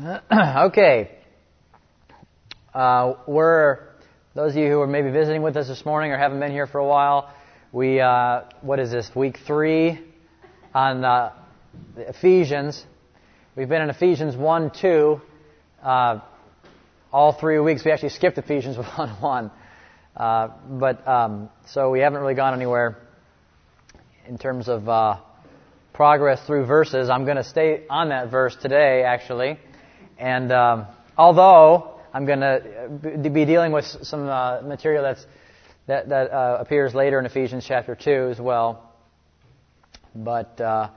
okay. Uh, we're those of you who are maybe visiting with us this morning or haven't been here for a while. We uh, what is this week three on uh, Ephesians? We've been in Ephesians one two. Uh, all three weeks we actually skipped Ephesians one one, uh, but um, so we haven't really gone anywhere in terms of uh, progress through verses. I'm going to stay on that verse today, actually. And um, although I'm going to be dealing with some uh, material that's, that, that uh, appears later in Ephesians chapter 2 as well, but uh,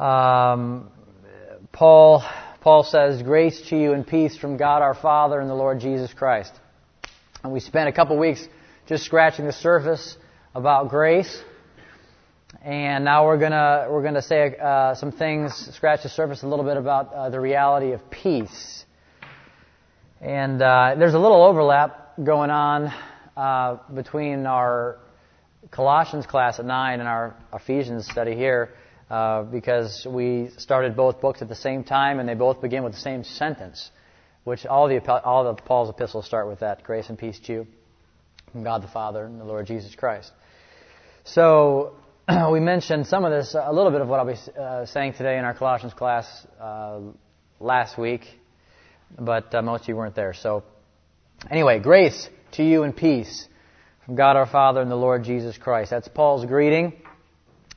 um, Paul, Paul says, Grace to you and peace from God our Father and the Lord Jesus Christ. And we spent a couple weeks just scratching the surface about grace. And now we're gonna we're gonna say uh, some things, scratch the surface a little bit about uh, the reality of peace. And uh, there's a little overlap going on uh, between our Colossians class at nine and our Ephesians study here, uh, because we started both books at the same time, and they both begin with the same sentence, which all the all the Paul's epistles start with that: grace and peace to you from God the Father and the Lord Jesus Christ. So we mentioned some of this, a little bit of what I'll be uh, saying today in our Colossians class uh, last week, but uh, most of you weren't there. So, anyway, grace to you and peace from God our Father and the Lord Jesus Christ. That's Paul's greeting.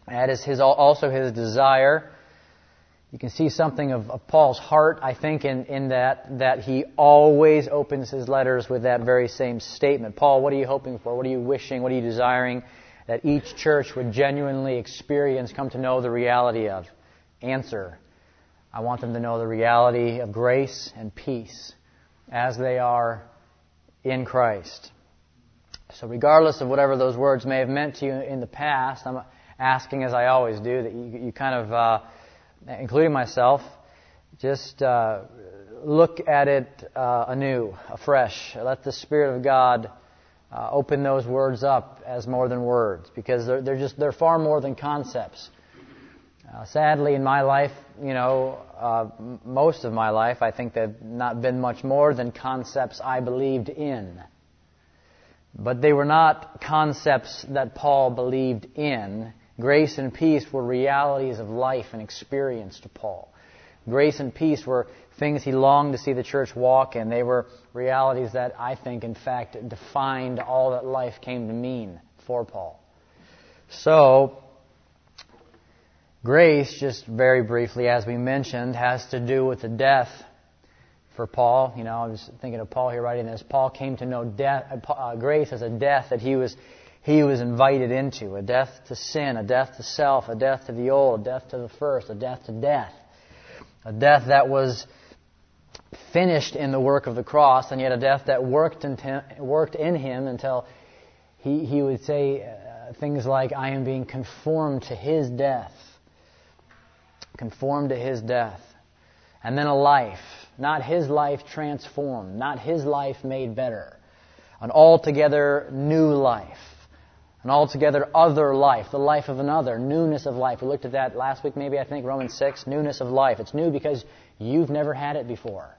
That is his, also his desire. You can see something of, of Paul's heart, I think, in, in that, that he always opens his letters with that very same statement. Paul, what are you hoping for? What are you wishing? What are you desiring? That each church would genuinely experience, come to know the reality of. Answer. I want them to know the reality of grace and peace as they are in Christ. So, regardless of whatever those words may have meant to you in the past, I'm asking, as I always do, that you, you kind of, uh, including myself, just uh, look at it uh, anew, afresh. Let the Spirit of God uh, open those words up as more than words because they're, they're just they're far more than concepts. Uh, sadly, in my life, you know, uh, most of my life, I think they've not been much more than concepts I believed in. But they were not concepts that Paul believed in. Grace and peace were realities of life and experience to Paul. Grace and peace were things he longed to see the church walk in. They were realities that I think, in fact, defined all that life came to mean for Paul. So, grace, just very briefly, as we mentioned, has to do with the death for Paul. You know, I was thinking of Paul here writing this. Paul came to know death, uh, grace as a death that he was he was invited into a death to sin, a death to self, a death to the old, a death to the first, a death to death. A death that was finished in the work of the cross, and yet a death that worked in, worked in him until he, he would say uh, things like, I am being conformed to his death. Conformed to his death. And then a life. Not his life transformed. Not his life made better. An altogether new life. An altogether other life. The life of another. Newness of life. We looked at that last week, maybe, I think, Romans 6. Newness of life. It's new because you've never had it before.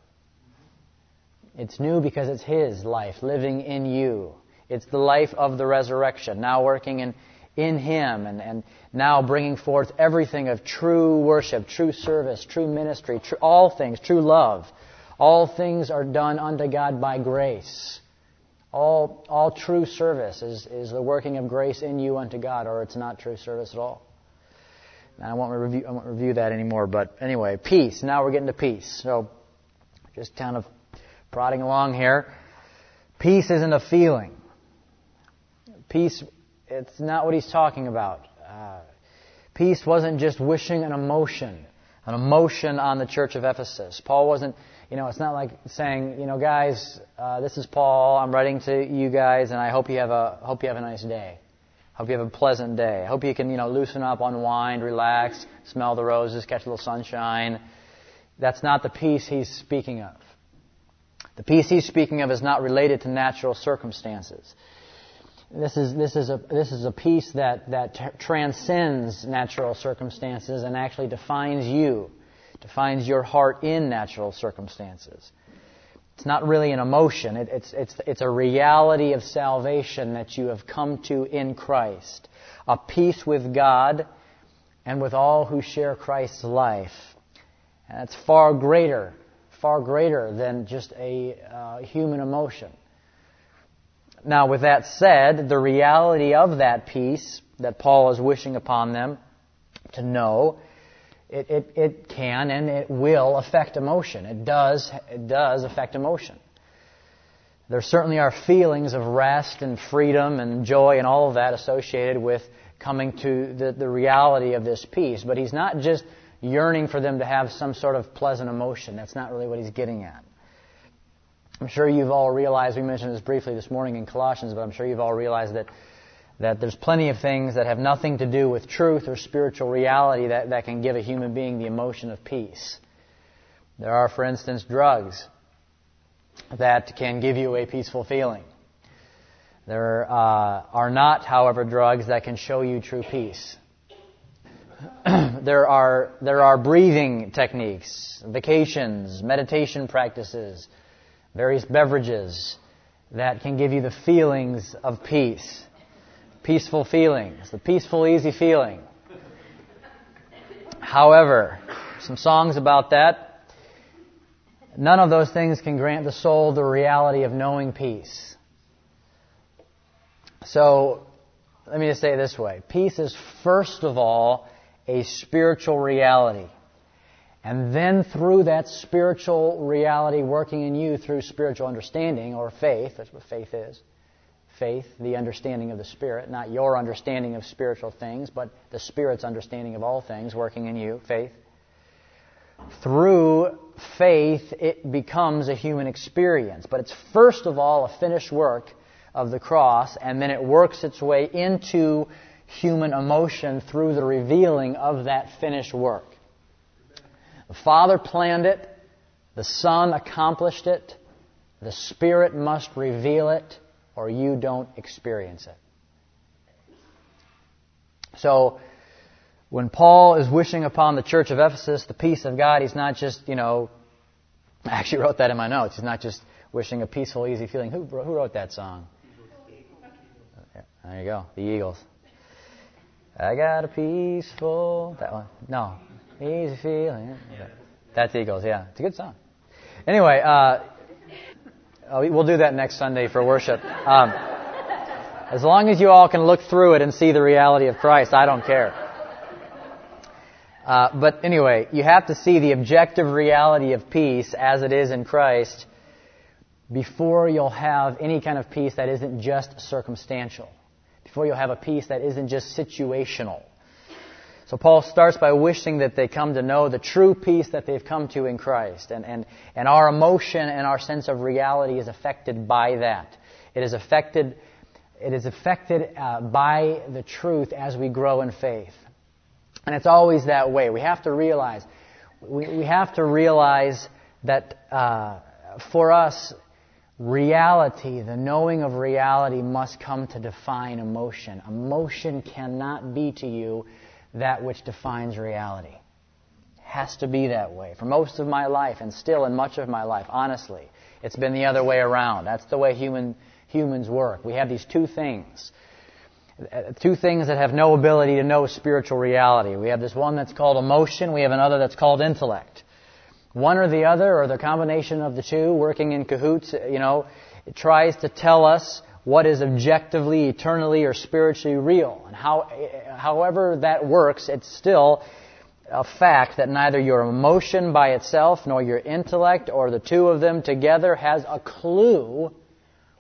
It's new because it's His life living in you. It's the life of the resurrection, now working in, in Him and, and now bringing forth everything of true worship, true service, true ministry, true, all things, true love. All things are done unto God by grace. All, all true service is, is the working of grace in you unto God, or it's not true service at all. Now, I won't review, I won't review that anymore, but anyway, peace. Now we're getting to peace. So, just kind of prodding along here. Peace isn't a feeling. Peace, it's not what he's talking about. Uh, peace wasn't just wishing an emotion, an emotion on the church of Ephesus. Paul wasn't, you know, it's not like saying, you know, guys, uh, this is Paul. I'm writing to you guys, and I hope you have a hope you have a nice day. Hope you have a pleasant day. Hope you can, you know, loosen up, unwind, relax, smell the roses, catch a little sunshine. That's not the peace he's speaking of. The peace he's speaking of is not related to natural circumstances. This is, this is, a, this is a peace that, that transcends natural circumstances and actually defines you, defines your heart in natural circumstances. It's not really an emotion. It, it's, it's, it's a reality of salvation that you have come to in Christ. A peace with God and with all who share Christ's life. And it's far greater, far greater than just a uh, human emotion. Now, with that said, the reality of that peace that Paul is wishing upon them to know it, it, it can and it will affect emotion. It does, it does affect emotion. There certainly are feelings of rest and freedom and joy and all of that associated with coming to the, the reality of this peace. But he's not just yearning for them to have some sort of pleasant emotion. That's not really what he's getting at. I'm sure you've all realized, we mentioned this briefly this morning in Colossians, but I'm sure you've all realized that that there's plenty of things that have nothing to do with truth or spiritual reality that, that can give a human being the emotion of peace. There are, for instance, drugs that can give you a peaceful feeling. There uh, are not, however, drugs that can show you true peace. there are there are breathing techniques, vacations, meditation practices, various beverages that can give you the feelings of peace peaceful feelings, the peaceful, easy feeling. However, some songs about that. None of those things can grant the soul the reality of knowing peace. So, let me just say it this way. Peace is first of all a spiritual reality. And then through that spiritual reality working in you through spiritual understanding or faith, that's what faith is, faith, the understanding of the Spirit, not your understanding of spiritual things, but the Spirit's understanding of all things working in you, faith. Through faith, it becomes a human experience. But it's first of all a finished work of the cross, and then it works its way into human emotion through the revealing of that finished work. The Father planned it, the Son accomplished it, the Spirit must reveal it, or you don't experience it. So, when Paul is wishing upon the church of Ephesus the peace of God, he's not just, you know, I actually wrote that in my notes. He's not just wishing a peaceful, easy feeling. Who, who wrote that song? There you go, the Eagles. I got a peaceful, that one. No, easy feeling. That's Eagles, yeah. It's a good song. Anyway, uh, uh, we'll do that next Sunday for worship. Um, as long as you all can look through it and see the reality of Christ, I don't care. Uh, but anyway, you have to see the objective reality of peace as it is in Christ before you'll have any kind of peace that isn't just circumstantial. Before you'll have a peace that isn't just situational. So Paul starts by wishing that they come to know the true peace that they've come to in Christ. And, and, and our emotion and our sense of reality is affected by that. It is affected, it is affected uh, by the truth as we grow in faith. And it's always that way. We have to realize, we, we have to realize that uh, for us, reality, the knowing of reality must come to define emotion. Emotion cannot be to you that which defines reality. It has to be that way. For most of my life, and still in much of my life, honestly, it's been the other way around. That's the way human, humans work. We have these two things. Uh, two things that have no ability to know spiritual reality. We have this one that's called emotion, we have another that's called intellect. One or the other, or the combination of the two, working in cahoots, you know, it tries to tell us what is objectively, eternally, or spiritually real. And how, however that works, it's still a fact that neither your emotion by itself nor your intellect or the two of them together has a clue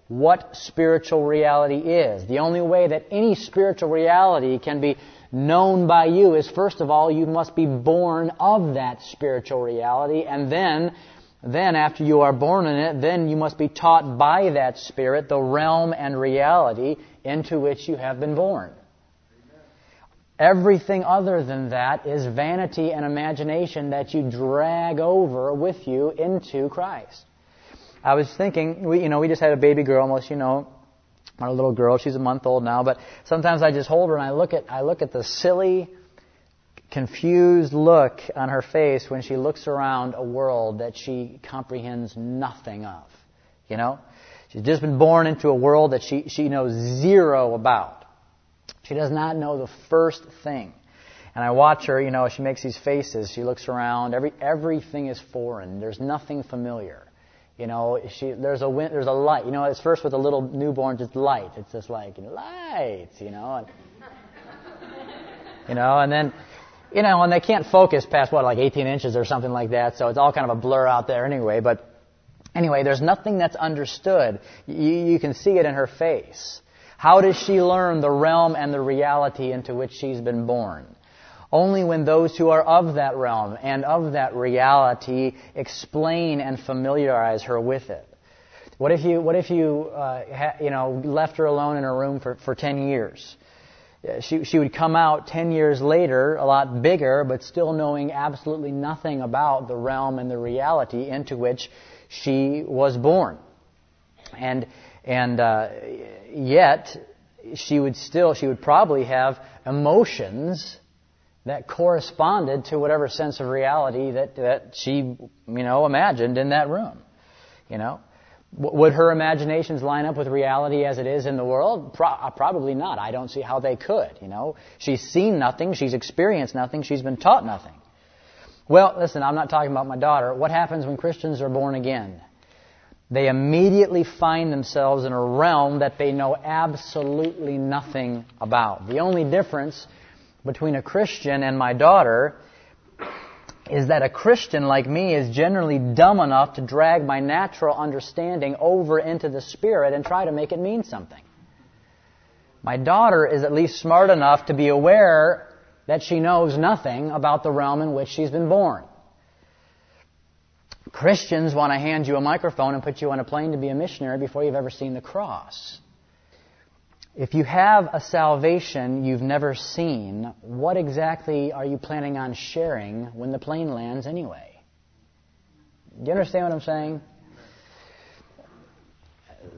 what spiritual reality is. The only way that any spiritual reality can be known by you is first of all, you must be born of that spiritual reality, and then then, after you are born in it, then you must be taught by that Spirit the realm and reality into which you have been born. Everything other than that is vanity and imagination that you drag over with you into Christ. I was thinking, we, you know, we just had a baby girl, almost, you know, our little girl. She's a month old now, but sometimes I just hold her and I look at, I look at the silly, confused look on her face when she looks around a world that she comprehends nothing of. You know? She's just been born into a world that she, she knows zero about. She does not know the first thing. And I watch her, you know, she makes these faces, she looks around, every, everything is foreign. There's nothing familiar. You know, she, there's a wind, there's a light. You know, it's first with a little newborn, just light. It's just like lights, you know, and, you know, and then, you know, and they can't focus past what, like 18 inches or something like that. So it's all kind of a blur out there anyway. But anyway, there's nothing that's understood. You, you can see it in her face. How does she learn the realm and the reality into which she's been born? Only when those who are of that realm and of that reality explain and familiarize her with it. What if you, what if you, uh, ha, you know, left her alone in her room for, for 10 years? She, she would come out 10 years later, a lot bigger, but still knowing absolutely nothing about the realm and the reality into which she was born. And, and, uh, yet, she would still, she would probably have emotions that corresponded to whatever sense of reality that, that she, you know, imagined in that room. You know? Would her imaginations line up with reality as it is in the world? Pro- uh, probably not. I don't see how they could, you know. She's seen nothing, she's experienced nothing, she's been taught nothing. Well, listen, I'm not talking about my daughter. What happens when Christians are born again? They immediately find themselves in a realm that they know absolutely nothing about. The only difference between a Christian and my daughter is that a Christian like me is generally dumb enough to drag my natural understanding over into the Spirit and try to make it mean something. My daughter is at least smart enough to be aware that she knows nothing about the realm in which she's been born. Christians want to hand you a microphone and put you on a plane to be a missionary before you've ever seen the cross. If you have a salvation you've never seen, what exactly are you planning on sharing when the plane lands anyway? Do you understand what I'm saying?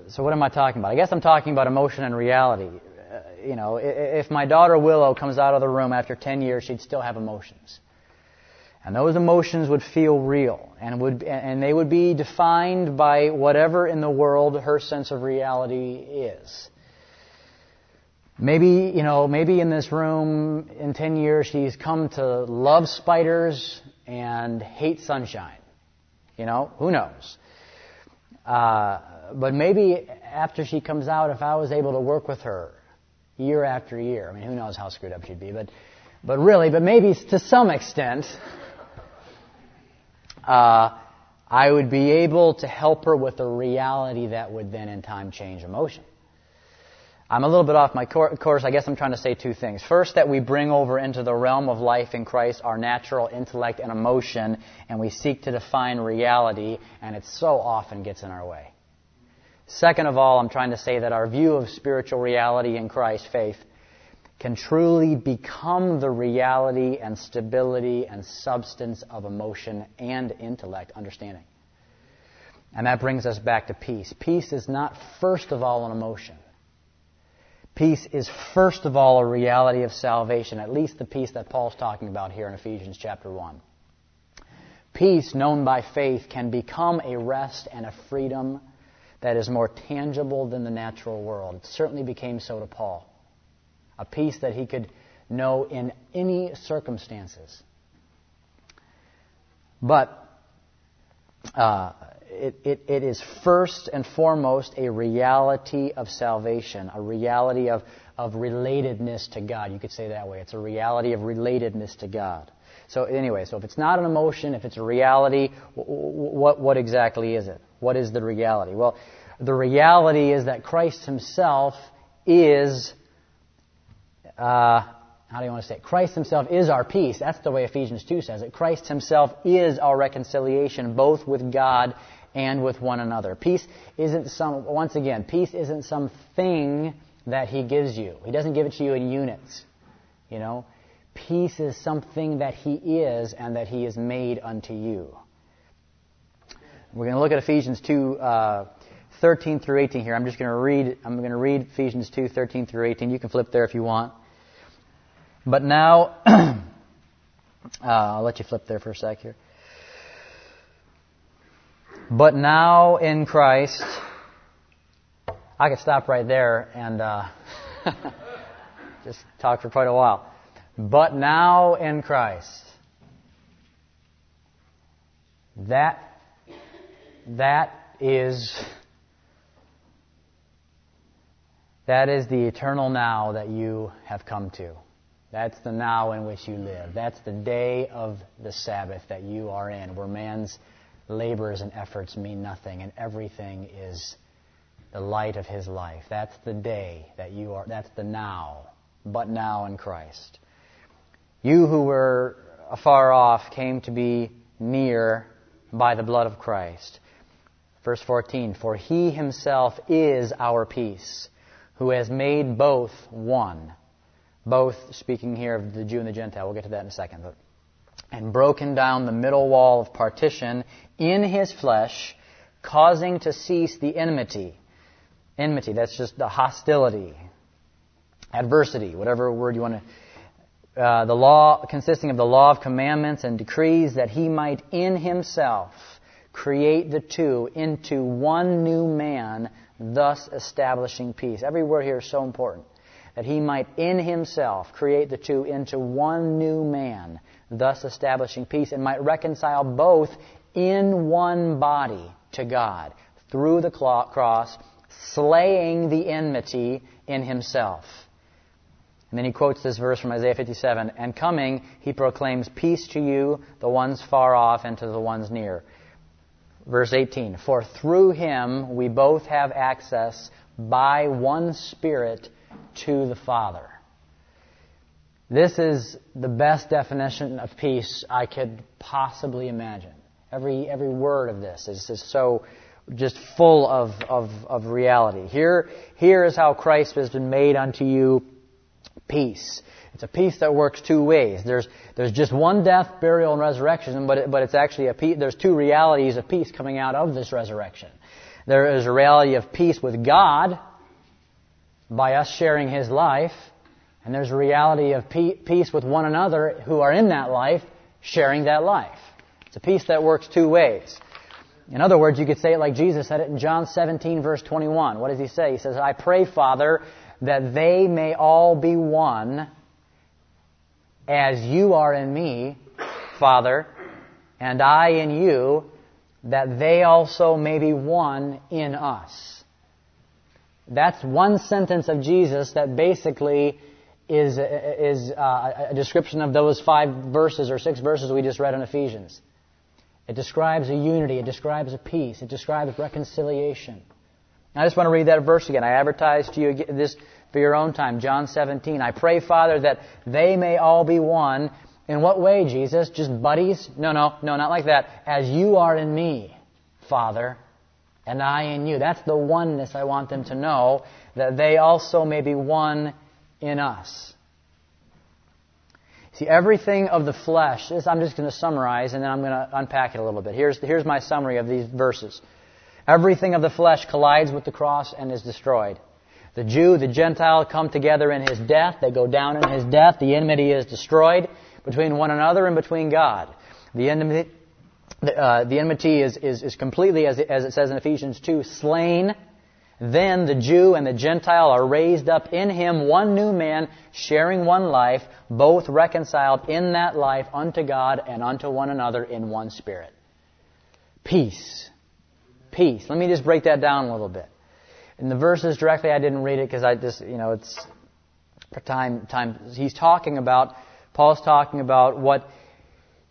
So what am I talking about? I guess I'm talking about emotion and reality. Uh, you know, if my daughter Willow comes out of the room after 10 years, she'd still have emotions. And those emotions would feel real and would and they would be defined by whatever in the world her sense of reality is. Maybe, you know, maybe in this room in 10 years she's come to love spiders and hate sunshine. You know, who knows? Uh, but maybe after she comes out, if I was able to work with her year after year, I mean, who knows how screwed up she'd be, but, but really, but maybe to some extent, uh, I would be able to help her with a reality that would then in time change emotion. I'm a little bit off my course. I guess I'm trying to say two things. First, that we bring over into the realm of life in Christ our natural intellect and emotion, and we seek to define reality, and it so often gets in our way. Second of all, I'm trying to say that our view of spiritual reality in Christ, faith, can truly become the reality and stability and substance of emotion and intellect, understanding. And that brings us back to peace. Peace is not first of all an emotion. Peace is first of all a reality of salvation, at least the peace that Paul's talking about here in Ephesians chapter 1. Peace known by faith can become a rest and a freedom that is more tangible than the natural world. It certainly became so to Paul. A peace that he could know in any circumstances. But uh, it, it, it is first and foremost a reality of salvation, a reality of, of relatedness to God. You could say that way. It's a reality of relatedness to God. So anyway, so if it's not an emotion, if it's a reality, what, what exactly is it? What is the reality? Well, the reality is that Christ Himself is uh, how do you want to say it? Christ himself is our peace. That's the way Ephesians 2 says it. Christ himself is our reconciliation, both with God and with one another. Peace isn't some, once again, peace isn't some thing that he gives you. He doesn't give it to you in units. You know? Peace is something that he is and that he is made unto you. We're going to look at Ephesians 2, uh, 13 through 18 here. I'm just going to read, I'm going to read Ephesians 2, 13 through 18. You can flip there if you want. But now, Uh, I'll let you flip there for a sec here. But now in Christ, I could stop right there and uh, just talk for quite a while. But now in Christ, that that is that is the eternal now that you have come to. That's the now in which you live. That's the day of the Sabbath that you are in, where man's labors and efforts mean nothing and everything is the light of his life. That's the day that you are, that's the now, but now in Christ. You who were afar off came to be near by the blood of Christ. Verse 14, for he himself is our peace, who has made both one. Both, speaking here of the Jew and the Gentile, we'll get to that in a second. But, and broken down the middle wall of partition in his flesh, causing to cease the enmity. Enmity, that's just the hostility, adversity, whatever word you want to. Uh, the law consisting of the law of commandments and decrees that he might in himself create the two into one new man, thus establishing peace. Every word here is so important. That he might in himself create the two into one new man, thus establishing peace, and might reconcile both in one body to God through the cross, slaying the enmity in himself. And then he quotes this verse from Isaiah 57 And coming, he proclaims peace to you, the ones far off, and to the ones near. Verse 18 For through him we both have access by one Spirit to the Father. This is the best definition of peace I could possibly imagine. Every, every word of this is, is so just full of, of, of reality. Here, here is how Christ has been made unto you peace. It's a peace that works two ways. There's, there's just one death, burial, and resurrection, but, it, but it's actually a peace, there's two realities of peace coming out of this resurrection. There is a reality of peace with God by us sharing His life, and there's a reality of peace with one another who are in that life, sharing that life. It's a peace that works two ways. In other words, you could say it like Jesus said it in John 17, verse 21. What does he say? He says, I pray, Father, that they may all be one as you are in me, Father, and I in you, that they also may be one in us. That's one sentence of Jesus that basically is, is uh, a description of those five verses or six verses we just read in Ephesians. It describes a unity, it describes a peace, it describes reconciliation. I just want to read that verse again. I advertise to you this for your own time. John 17. I pray, Father, that they may all be one. In what way, Jesus? Just buddies? No, no, no, not like that. As you are in me, Father, and I in you. That's the oneness I want them to know, that they also may be one in us. See, everything of the flesh, this I'm just going to summarize and then I'm going to unpack it a little bit. Here's, here's my summary of these verses. Everything of the flesh collides with the cross and is destroyed. The Jew, the Gentile come together in his death. They go down in his death. The enmity is destroyed between one another and between God. The enmity, uh, the enmity is, is, is completely, as it, as it says in Ephesians 2, slain. Then the Jew and the Gentile are raised up in him, one new man, sharing one life, both reconciled in that life unto God and unto one another in one spirit. Peace. Peace. Let me just break that down a little bit. In the verses directly, I didn't read it because I just, you know, it's time, time. He's talking about, Paul's talking about what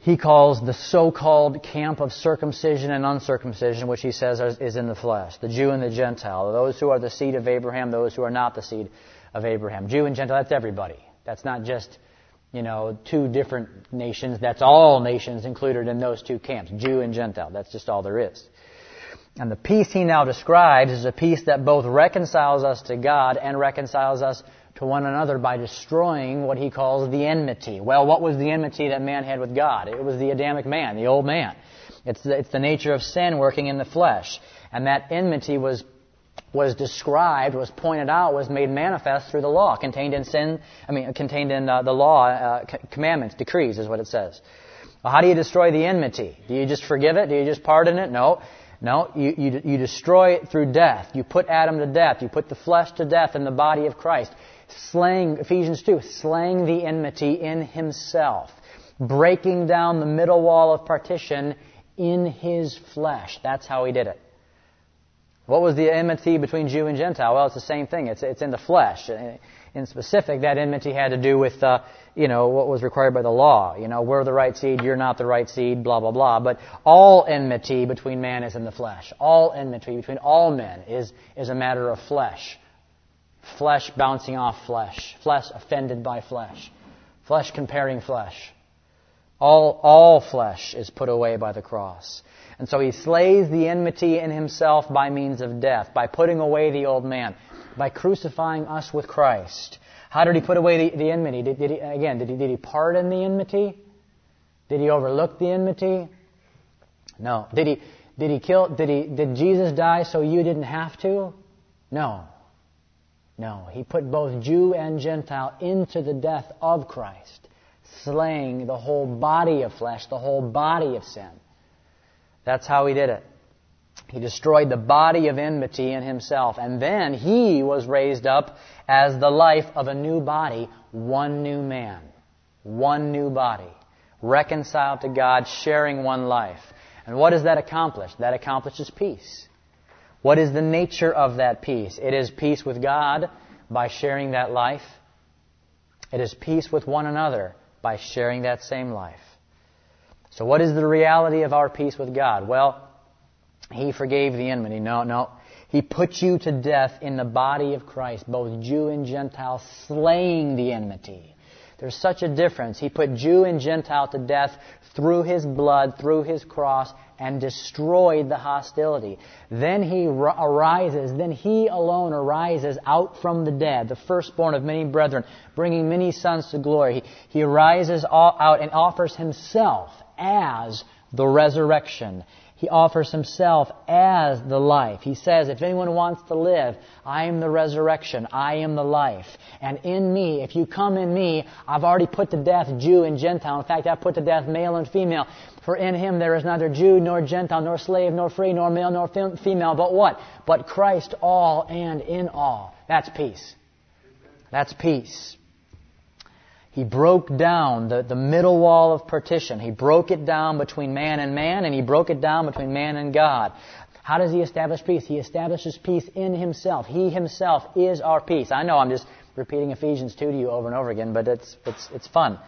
he calls the so-called camp of circumcision and uncircumcision, which he says is in the flesh. The Jew and the Gentile. Those who are the seed of Abraham, those who are not the seed of Abraham. Jew and Gentile, that's everybody. That's not just, you know, two different nations. That's all nations included in those two camps. Jew and Gentile. That's just all there is. And the peace he now describes is a peace that both reconciles us to God and reconciles us to one another by destroying what he calls the enmity. Well, what was the enmity that man had with God? It was the Adamic man, the old man. It's the, it's the nature of sin working in the flesh. And that enmity was was described, was pointed out, was made manifest through the law, contained in sin, I mean, contained in uh, the law, uh, commandments, decrees, is what it says. Well, how do you destroy the enmity? Do you just forgive it? Do you just pardon it? No. No, you, you, you destroy it through death. You put Adam to death. You put the flesh to death in the body of Christ. Slaying, Ephesians 2, slaying the enmity in himself. Breaking down the middle wall of partition in his flesh. That's how he did it. What was the enmity between Jew and Gentile? Well, it's the same thing. It's, it's in the flesh. In specific, that enmity had to do with, uh, you know, what was required by the law. You know, we're the right seed, you're not the right seed, blah, blah, blah. But all enmity between man is in the flesh. All enmity between all men is, is a matter of flesh. Flesh bouncing off flesh. Flesh offended by flesh. Flesh comparing flesh. All, all flesh is put away by the cross. And so he slays the enmity in himself by means of death, by putting away the old man, by crucifying us with Christ. How did he put away the, the enmity? Did, did he, again, did he, did he pardon the enmity? Did he overlook the enmity? No. Did he, did he kill, did he, did Jesus die so you didn't have to? No. No. He put both Jew and Gentile into the death of Christ, slaying the whole body of flesh, the whole body of sin. That's how he did it. He destroyed the body of enmity in himself, and then he was raised up as the life of a new body, one new man, one new body, reconciled to God, sharing one life. And what does that accomplish? That accomplishes peace. What is the nature of that peace? It is peace with God by sharing that life. It is peace with one another by sharing that same life. So what is the reality of our peace with God? Well, He forgave the enmity. No, no. He put you to death in the body of Christ, both Jew and Gentile, slaying the enmity. There's such a difference. He put Jew and Gentile to death through His blood, through His cross, and destroyed the hostility. Then He arises, then He alone arises out from the dead, the firstborn of many brethren, bringing many sons to glory. He, he arises out and offers Himself as the resurrection. He offers himself as the life. He says, if anyone wants to live, I am the resurrection. I am the life. And in me, if you come in me, I've already put to death Jew and Gentile. In fact, I've put to death male and female. For in him there is neither Jew nor Gentile, nor slave nor free, nor male nor female, but what? But Christ all and in all. That's peace. That's peace. He broke down the, the middle wall of partition. He broke it down between man and man, and he broke it down between man and God. How does he establish peace? He establishes peace in himself. He himself is our peace. I know I'm just repeating Ephesians 2 to you over and over again, but it's, it's, it's fun.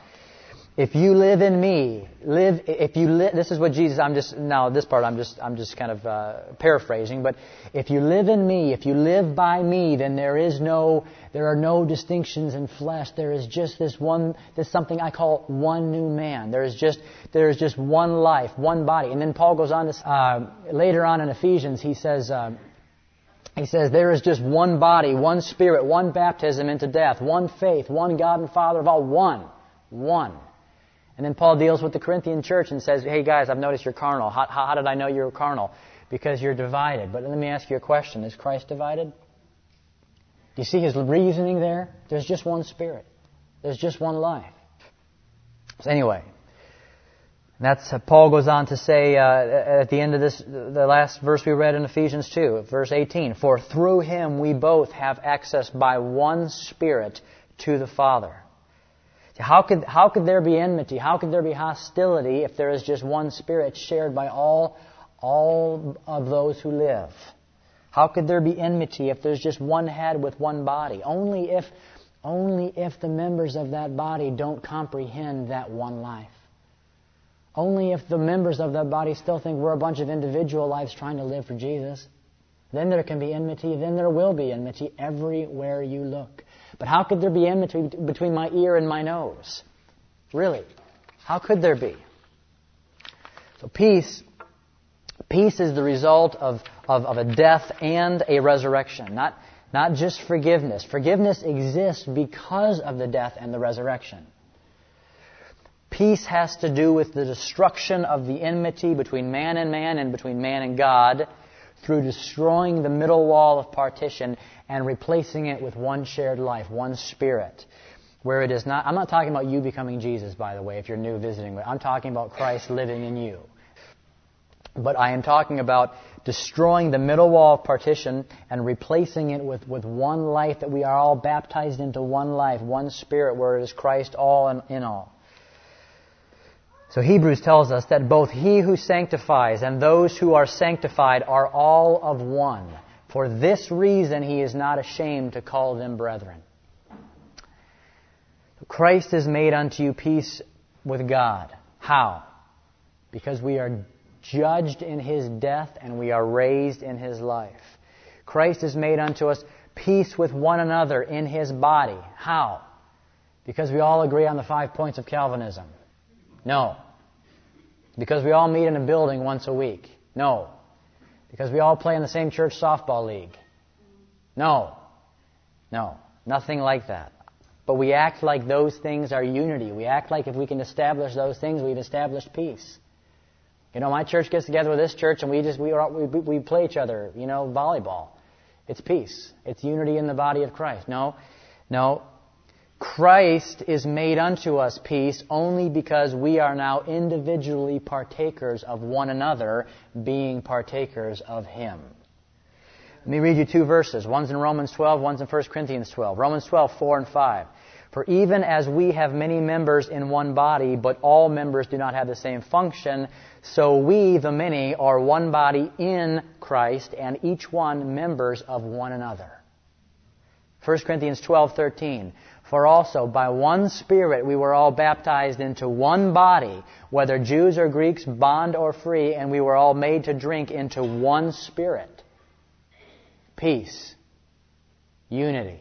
If you live in me, live, if you live, this is what Jesus, I'm just, now this part I'm just, I'm just kind of uh, paraphrasing, but if you live in me, if you live by me, then there is no, there are no distinctions in flesh. There is just this one, this something I call one new man. There is just, there is just one life, one body. And then Paul goes on to, uh, later on in Ephesians, he says, uh, he says, there is just one body, one spirit, one baptism into death, one faith, one God and Father of all, one. One. And then Paul deals with the Corinthian church and says, hey guys, I've noticed you're carnal. How, how, did I know you're carnal? Because you're divided. But let me ask you a question. Is Christ divided? Do you see his reasoning there? There's just one spirit. There's just one life. So anyway, that's Paul goes on to say uh, at the end of this, the last verse we read in Ephesians 2, verse 18. For through him we both have access by one Spirit to the Father. How could, how could there be enmity? How could there be hostility if there is just one Spirit shared by all, all of those who live? How could there be enmity if there's just one head with one body? Only if, only if the members of that body don't comprehend that one life. Only if the members of that body still think we're a bunch of individual lives trying to live for Jesus. Then there can be enmity. Then there will be enmity everywhere you look. But how could there be enmity between my ear and my nose? Really? How could there be? So peace, peace is the result of, of, of a death and a resurrection, not, not just forgiveness. Forgiveness exists because of the death and the resurrection. Peace has to do with the destruction of the enmity between man and man and between man and God through destroying the middle wall of partition and replacing it with one shared life, one spirit. Where it is not, I'm not talking about you becoming Jesus, by the way, if you're new visiting, but I'm talking about Christ living in you. But I am talking about destroying the middle wall of partition and replacing it with, with one life that we are all baptized into one life, one spirit, where it is Christ all and in all. So Hebrews tells us that both he who sanctifies and those who are sanctified are all of one. For this reason he is not ashamed to call them brethren. Christ has made unto you peace with God. How? Because we are judged in his death and we are raised in his life. Christ has made unto us peace with one another in his body. How? Because we all agree on the five points of Calvinism. No. Because we all meet in a building once a week. No. Because we all play in the same church softball league. No. No. Nothing like that. But we act like those things are unity. We act like if we can establish those things, we've established peace. You know, my church gets together with this church and we just, we, we, we play each other, you know, volleyball. It's peace. It's unity in the body of Christ. No, no. Christ is made unto us peace only because we are now individually partakers of one another, being partakers of Him. Let me read you two verses. One's in Romans 12, one's in 1 Corinthians 12. Romans 12, 4 and 5. For even as we have many members in one body, but all members do not have the same function, so we, the many, are one body in Christ, and each one members of one another. 1 Corinthians 12:13 For also by one spirit we were all baptized into one body whether Jews or Greeks bond or free and we were all made to drink into one spirit peace unity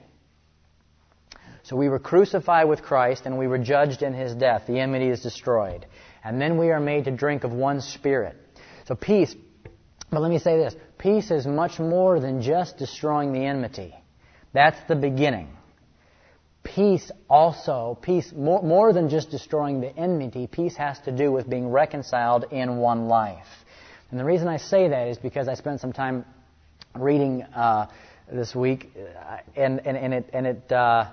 so we were crucified with Christ and we were judged in his death. The enmity is destroyed. And then we are made to drink of one spirit. So peace, but let me say this peace is much more than just destroying the enmity. That's the beginning. Peace also, peace, more, more than just destroying the enmity, peace has to do with being reconciled in one life. And the reason I say that is because I spent some time reading uh, this week, uh, and, and, and it, and it uh,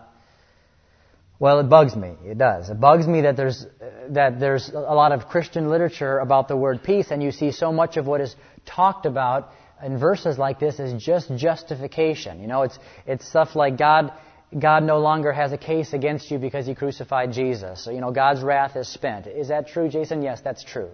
well, it bugs me. It does. It bugs me that there's that there's a lot of Christian literature about the word peace, and you see so much of what is talked about in verses like this is just justification. You know, it's it's stuff like God God no longer has a case against you because He crucified Jesus. So, you know, God's wrath is spent. Is that true, Jason? Yes, that's true.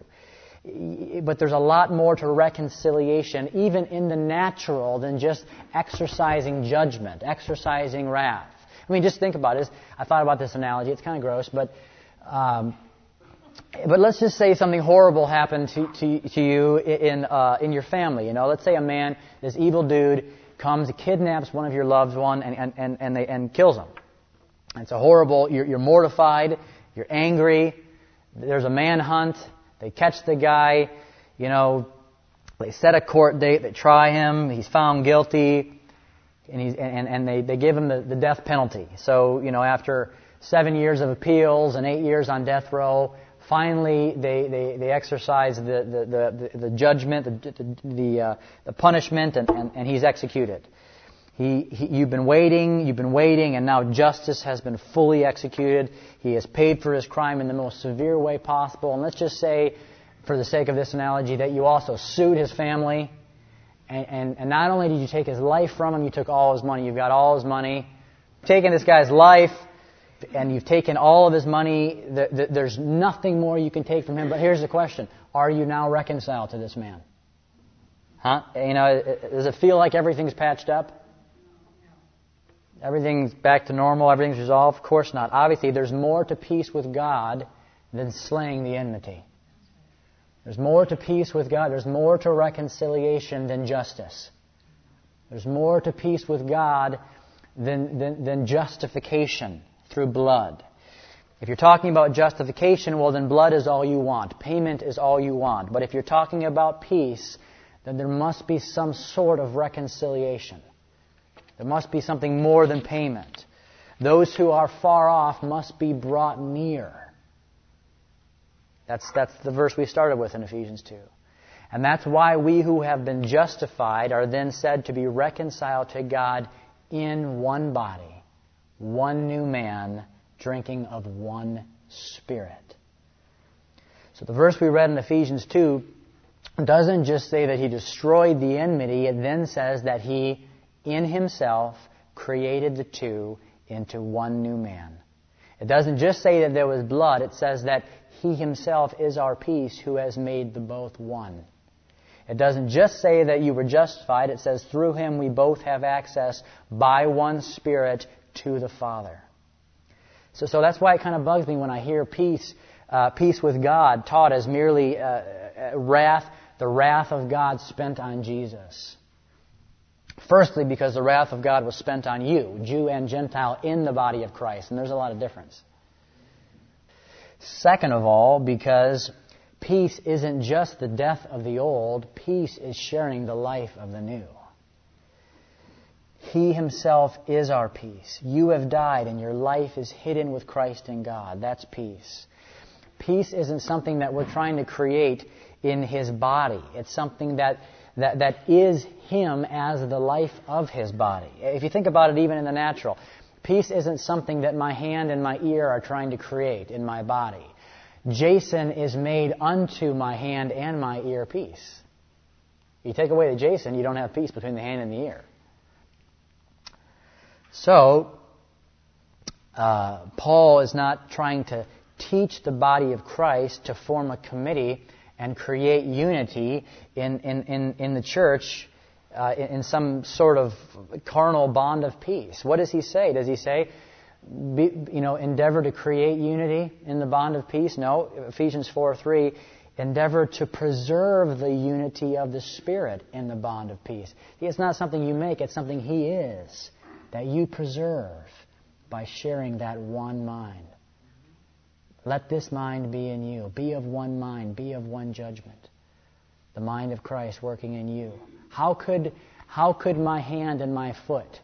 But there's a lot more to reconciliation, even in the natural, than just exercising judgment, exercising wrath. I mean, just think about it. I thought about this analogy. It's kind of gross, but um, but let's just say something horrible happened to, to, to you in uh, in your family. You know, let's say a man, this evil dude, comes, kidnaps one of your loved one, and and and, and they and kills him. It's a horrible. You're, you're mortified. You're angry. There's a manhunt. They catch the guy. You know, they set a court date. They try him. He's found guilty and, he's, and, and they, they give him the, the death penalty. So, you know, after seven years of appeals and eight years on death row, finally they, they, they exercise the, the, the, the judgment, the, the, the, uh, the punishment, and, and, and he's executed. He, he, you've been waiting, you've been waiting, and now justice has been fully executed. He has paid for his crime in the most severe way possible. And let's just say, for the sake of this analogy, that you also sued his family and, and, and not only did you take his life from him, you took all his money. You've got all his money. Taken this guy's life, and you've taken all of his money. There's nothing more you can take from him. But here's the question Are you now reconciled to this man? Huh? You know, does it feel like everything's patched up? Everything's back to normal, everything's resolved? Of course not. Obviously, there's more to peace with God than slaying the enmity. There's more to peace with God. There's more to reconciliation than justice. There's more to peace with God than, than, than justification through blood. If you're talking about justification, well, then blood is all you want. Payment is all you want. But if you're talking about peace, then there must be some sort of reconciliation. There must be something more than payment. Those who are far off must be brought near. That's, that's the verse we started with in Ephesians 2. And that's why we who have been justified are then said to be reconciled to God in one body, one new man, drinking of one spirit. So the verse we read in Ephesians 2 doesn't just say that he destroyed the enmity, it then says that he, in himself, created the two into one new man. It doesn't just say that there was blood, it says that he himself is our peace who has made the both one. It doesn't just say that you were justified, it says through him we both have access by one Spirit to the Father. So, so that's why it kind of bugs me when I hear peace, uh, peace with God taught as merely uh, uh wrath, the wrath of God spent on Jesus. Firstly, because the wrath of God was spent on you, Jew and Gentile, in the body of Christ, and there's a lot of difference. Second of all, because Peace isn't just the death of the old, peace is sharing the life of the new. He himself is our peace. You have died and your life is hidden with Christ in God. That's peace. Peace isn't something that we're trying to create in his body. It's something that, that, that is him as the life of his body. If you think about it even in the natural, peace isn't something that my hand and my ear are trying to create in my body. Jason is made unto my hand and my ear peace. You take away the Jason, you don't have peace between the hand and the ear. So, uh, Paul is not trying to teach the body of Christ to form a committee and create unity in, in, in, in the church uh, in, in some sort of carnal bond of peace. What does he say? Does he say, be, you know, endeavor to create unity in the bond of peace? No. Ephesians 4 3, endeavor to preserve the unity of the Spirit in the bond of peace. It's not something you make, it's something He is that you preserve by sharing that one mind. Let this mind be in you. Be of one mind. Be of one judgment. The mind of Christ working in you. How could, how could my hand and my foot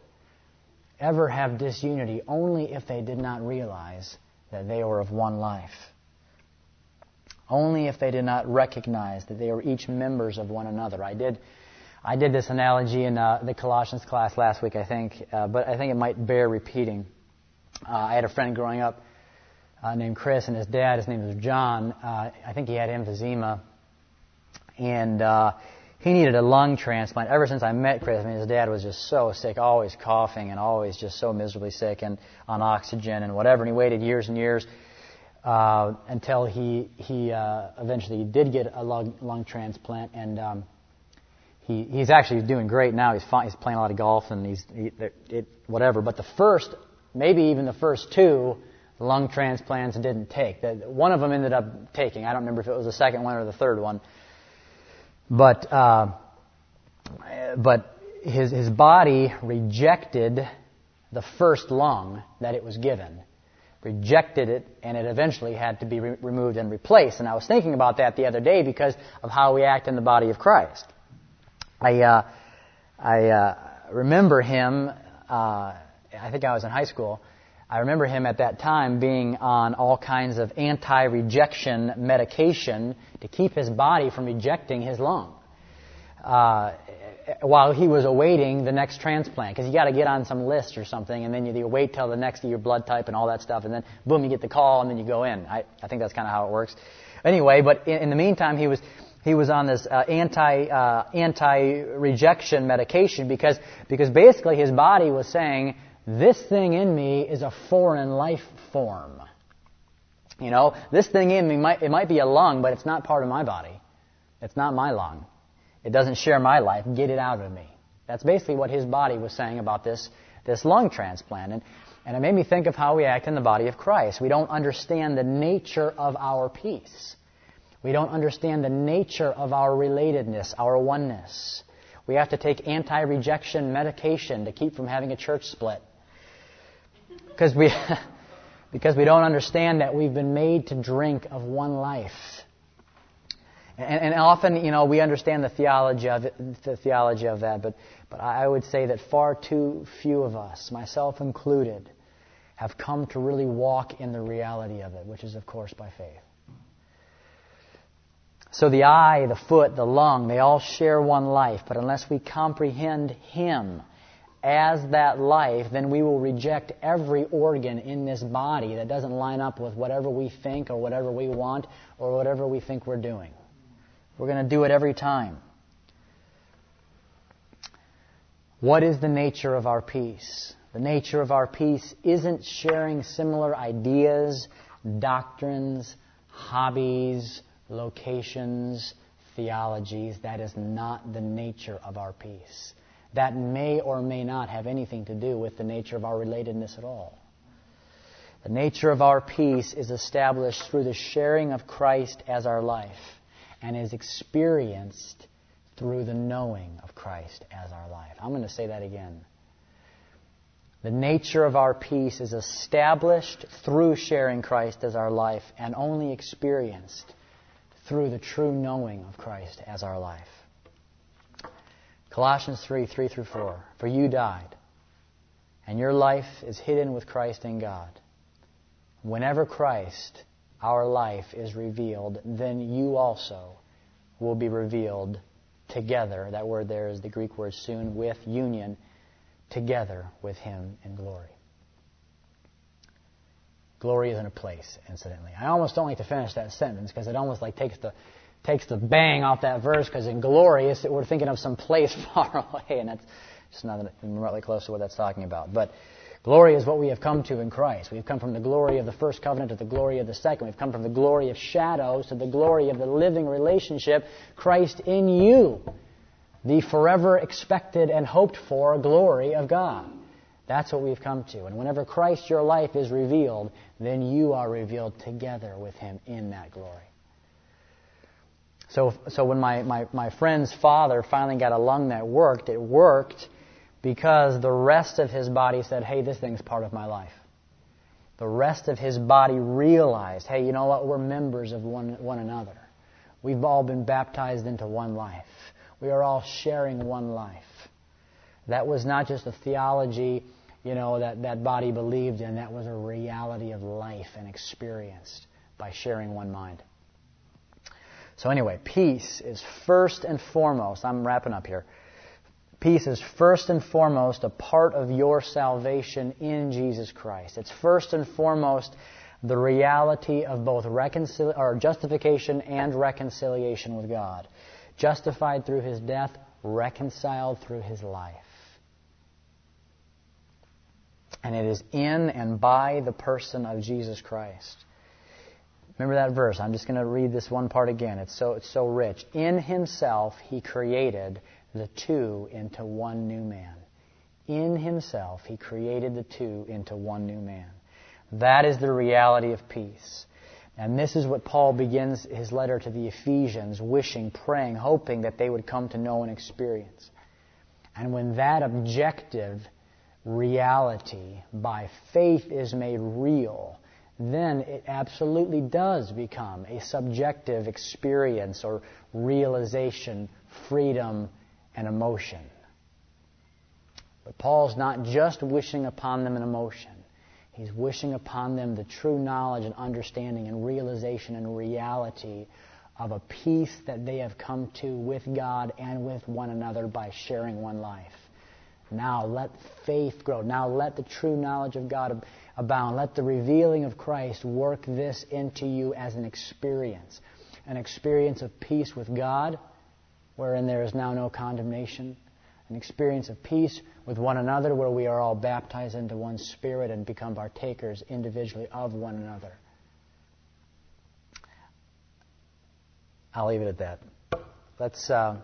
ever have disunity only if they did not realize that they were of one life. Only if they did not recognize that they were each members of one another. I did, I did this analogy in uh, the Colossians class last week, I think, uh, but I think it might bear repeating. Uh, I had a friend growing up uh, named Chris, and his dad, his name was John. Uh, I think he had emphysema, and uh, he needed a lung transplant. Ever since I met Chris, I mean, his dad was just so sick, always coughing and always just so miserably sick and on oxygen and whatever. And he waited years and years uh, until he he uh, eventually did get a lung, lung transplant. And um, he he's actually doing great now. He's fine, he's playing a lot of golf and he's he, it, whatever. But the first, maybe even the first two lung transplants didn't take. One of them ended up taking. I don't remember if it was the second one or the third one. But, uh, but his, his body rejected the first lung that it was given. Rejected it, and it eventually had to be re- removed and replaced. And I was thinking about that the other day because of how we act in the body of Christ. I, uh, I uh, remember him, uh, I think I was in high school, I remember him at that time being on all kinds of anti rejection medication to keep his body from rejecting his lung uh, while he was awaiting the next transplant. Because you got to get on some list or something, and then you, you wait till the next your blood type and all that stuff, and then boom, you get the call, and then you go in. I, I think that's kind of how it works. Anyway, but in, in the meantime, he was he was on this uh, anti uh, anti rejection medication because because basically his body was saying this thing in me is a foreign life form. You know, this thing in me might, it might be a lung, but it's not part of my body. It's not my lung. It doesn't share my life. Get it out of me. That's basically what his body was saying about this, this lung transplant. And, and it made me think of how we act in the body of Christ. We don't understand the nature of our peace. We don't understand the nature of our relatedness, our oneness. We have to take anti rejection medication to keep from having a church split. Because we, because we don't understand that we've been made to drink of one life. And, and often, you know, we understand the theology of it, the theology of that, but, but I would say that far too few of us, myself included, have come to really walk in the reality of it, which is, of course, by faith. So the eye, the foot, the lung, they all share one life, but unless we comprehend Him as that life, then we will reject every organ in this body that doesn't line up with whatever we think or whatever we want or whatever we think we're doing. We're going to do it every time. What is the nature of our peace? The nature of our peace isn't sharing similar ideas, doctrines, hobbies, locations, theologies. That is not the nature of our peace. That may or may not have anything to do with the nature of our relatedness at all. The nature of our peace is established through the sharing of Christ as our life and is experienced through the knowing of Christ as our life. I'm going to say that again. The nature of our peace is established through sharing Christ as our life and only experienced through the true knowing of Christ as our life. Colossians 3 3 through 4. For you died, and your life is hidden with Christ in God. Whenever Christ, our life, is revealed, then you also will be revealed together. That word there is the Greek word soon, with union, together with Him in glory. Glory isn't a place, incidentally. I almost don't like to finish that sentence because it almost like takes the takes the bang off that verse because in glory we're thinking of some place far away and that's just not remotely close to what that's talking about. But glory is what we have come to in Christ. We've come from the glory of the first covenant to the glory of the second. We've come from the glory of shadows to the glory of the living relationship, Christ in you, the forever expected and hoped for glory of God. That's what we've come to. And whenever Christ, your life, is revealed, then you are revealed together with Him in that glory. So, so when my, my, my friend's father finally got a lung that worked, it worked because the rest of his body said, hey, this thing's part of my life. The rest of his body realized, hey, you know what? We're members of one, one another. We've all been baptized into one life. We are all sharing one life. That was not just a theology you know, that that body believed in. That was a reality of life and experienced by sharing one mind. So anyway, peace is first and foremost, I'm wrapping up here. Peace is first and foremost a part of your salvation in Jesus Christ. It's first and foremost the reality of both reconcil- or justification and reconciliation with God. Justified through his death, reconciled through his life. And it is in and by the person of Jesus Christ. Remember that verse. I'm just going to read this one part again. It's so, it's so rich. In himself, he created the two into one new man. In himself, he created the two into one new man. That is the reality of peace. And this is what Paul begins his letter to the Ephesians, wishing, praying, hoping that they would come to know and experience. And when that objective reality by faith is made real, then it absolutely does become a subjective experience or realization, freedom, and emotion. But Paul's not just wishing upon them an emotion. He's wishing upon them the true knowledge and understanding and realization and reality of a peace that they have come to with God and with one another by sharing one life. Now let faith grow. Now let the true knowledge of God abound. Let the revealing of Christ work this into you as an experience. An experience of peace with God, wherein there is now no condemnation. An experience of peace with one another, where we are all baptized into one spirit and become partakers individually of one another. I'll leave it at that. Let's. Uh